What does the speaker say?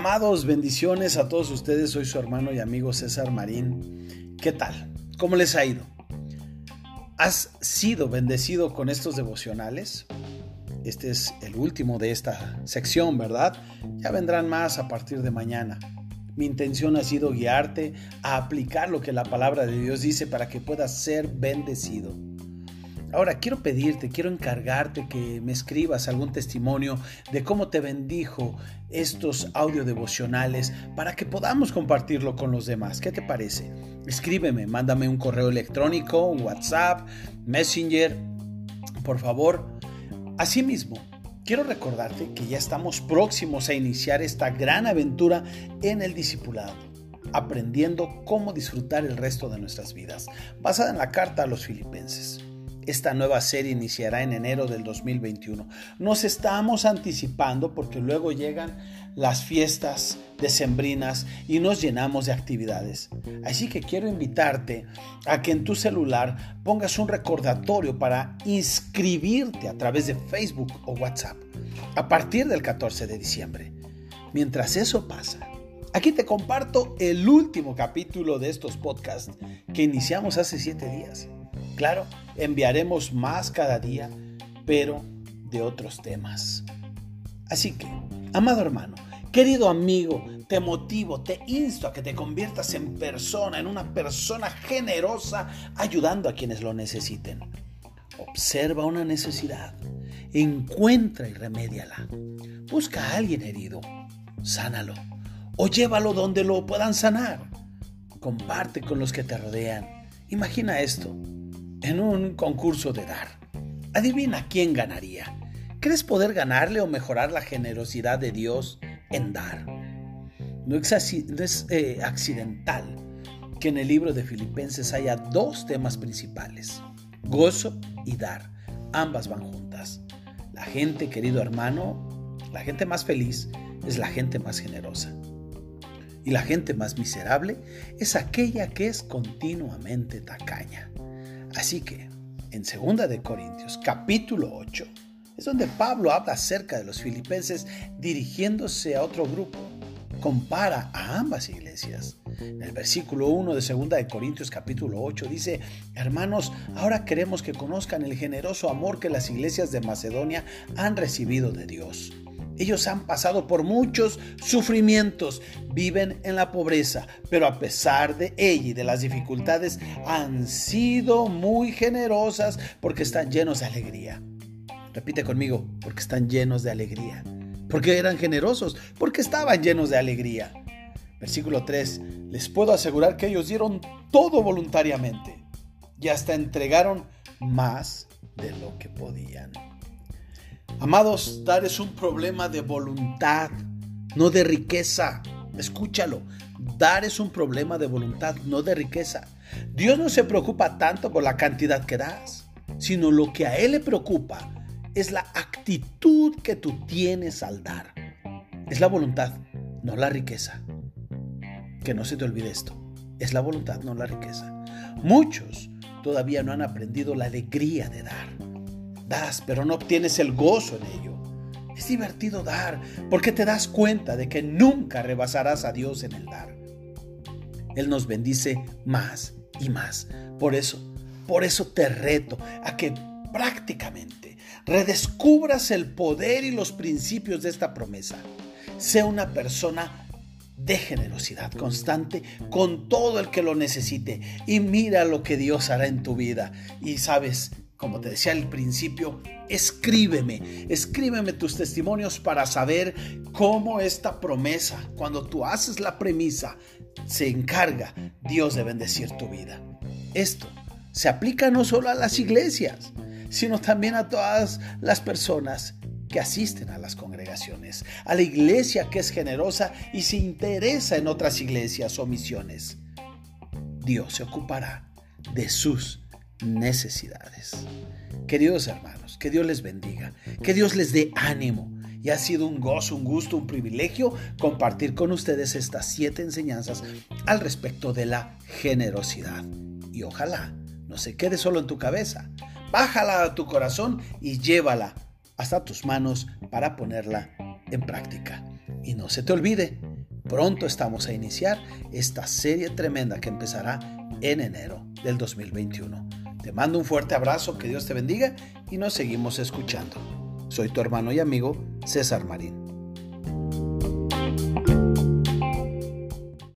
Amados, bendiciones a todos ustedes. Soy su hermano y amigo César Marín. ¿Qué tal? ¿Cómo les ha ido? ¿Has sido bendecido con estos devocionales? Este es el último de esta sección, ¿verdad? Ya vendrán más a partir de mañana. Mi intención ha sido guiarte a aplicar lo que la palabra de Dios dice para que puedas ser bendecido. Ahora, quiero pedirte, quiero encargarte que me escribas algún testimonio de cómo te bendijo estos audio devocionales para que podamos compartirlo con los demás. ¿Qué te parece? Escríbeme, mándame un correo electrónico, WhatsApp, Messenger, por favor. Asimismo, quiero recordarte que ya estamos próximos a iniciar esta gran aventura en el discipulado aprendiendo cómo disfrutar el resto de nuestras vidas, basada en la carta a los filipenses. Esta nueva serie iniciará en enero del 2021. Nos estamos anticipando porque luego llegan las fiestas decembrinas y nos llenamos de actividades. Así que quiero invitarte a que en tu celular pongas un recordatorio para inscribirte a través de Facebook o WhatsApp a partir del 14 de diciembre. Mientras eso pasa, aquí te comparto el último capítulo de estos podcasts que iniciamos hace siete días. Claro, enviaremos más cada día, pero de otros temas. Así que, amado hermano, querido amigo, te motivo, te insto a que te conviertas en persona, en una persona generosa, ayudando a quienes lo necesiten. Observa una necesidad, encuentra y remédiala. Busca a alguien herido, sánalo o llévalo donde lo puedan sanar. Comparte con los que te rodean. Imagina esto en un concurso de dar. Adivina quién ganaría. ¿Crees poder ganarle o mejorar la generosidad de Dios en dar? No es, eh, accidental que en el libro de Filipenses haya dos temas principales, gozo y dar. Ambas van juntas. La gente, querido hermano, la gente más feliz es la gente más generosa. Y la gente más miserable es aquella que es continuamente tacaña. Así que en 2 de Corintios capítulo 8 es donde Pablo habla acerca de los filipenses dirigiéndose a otro grupo. Compara a ambas iglesias. En el versículo 1 de 2 de Corintios capítulo 8 dice, hermanos, ahora queremos que conozcan el generoso amor que las iglesias de Macedonia han recibido de Dios ellos han pasado por muchos sufrimientos, viven en la pobreza, pero a pesar de ella y de las dificultades han sido muy generosas porque están llenos de alegría. Repite conmigo, porque están llenos de alegría. Porque eran generosos, porque estaban llenos de alegría. Versículo 3. Les puedo asegurar que ellos dieron todo voluntariamente y hasta entregaron más de lo que podían. Amados, dar es un problema de voluntad, no de riqueza. Escúchalo, dar es un problema de voluntad, no de riqueza. Dios no se preocupa tanto por la cantidad que das, sino lo que a Él le preocupa es la actitud que tú tienes al dar. Es la voluntad, no la riqueza. Que no se te olvide esto. Es la voluntad, no la riqueza. Muchos todavía no han aprendido la alegría de dar das, pero no obtienes el gozo en ello. Es divertido dar porque te das cuenta de que nunca rebasarás a Dios en el dar. Él nos bendice más y más. Por eso, por eso te reto a que prácticamente redescubras el poder y los principios de esta promesa. Sea una persona de generosidad constante con todo el que lo necesite y mira lo que Dios hará en tu vida. Y sabes, como te decía al principio, escríbeme, escríbeme tus testimonios para saber cómo esta promesa, cuando tú haces la premisa, se encarga Dios de bendecir tu vida. Esto se aplica no solo a las iglesias, sino también a todas las personas que asisten a las congregaciones, a la iglesia que es generosa y se interesa en otras iglesias o misiones. Dios se ocupará de sus necesidades. Queridos hermanos, que Dios les bendiga, que Dios les dé ánimo. Y ha sido un gozo, un gusto, un privilegio compartir con ustedes estas siete enseñanzas al respecto de la generosidad. Y ojalá no se quede solo en tu cabeza. Bájala a tu corazón y llévala hasta tus manos para ponerla en práctica. Y no se te olvide pronto estamos a iniciar esta serie tremenda que empezará en enero del 2021. Te mando un fuerte abrazo, que Dios te bendiga y nos seguimos escuchando. Soy tu hermano y amigo César Marín.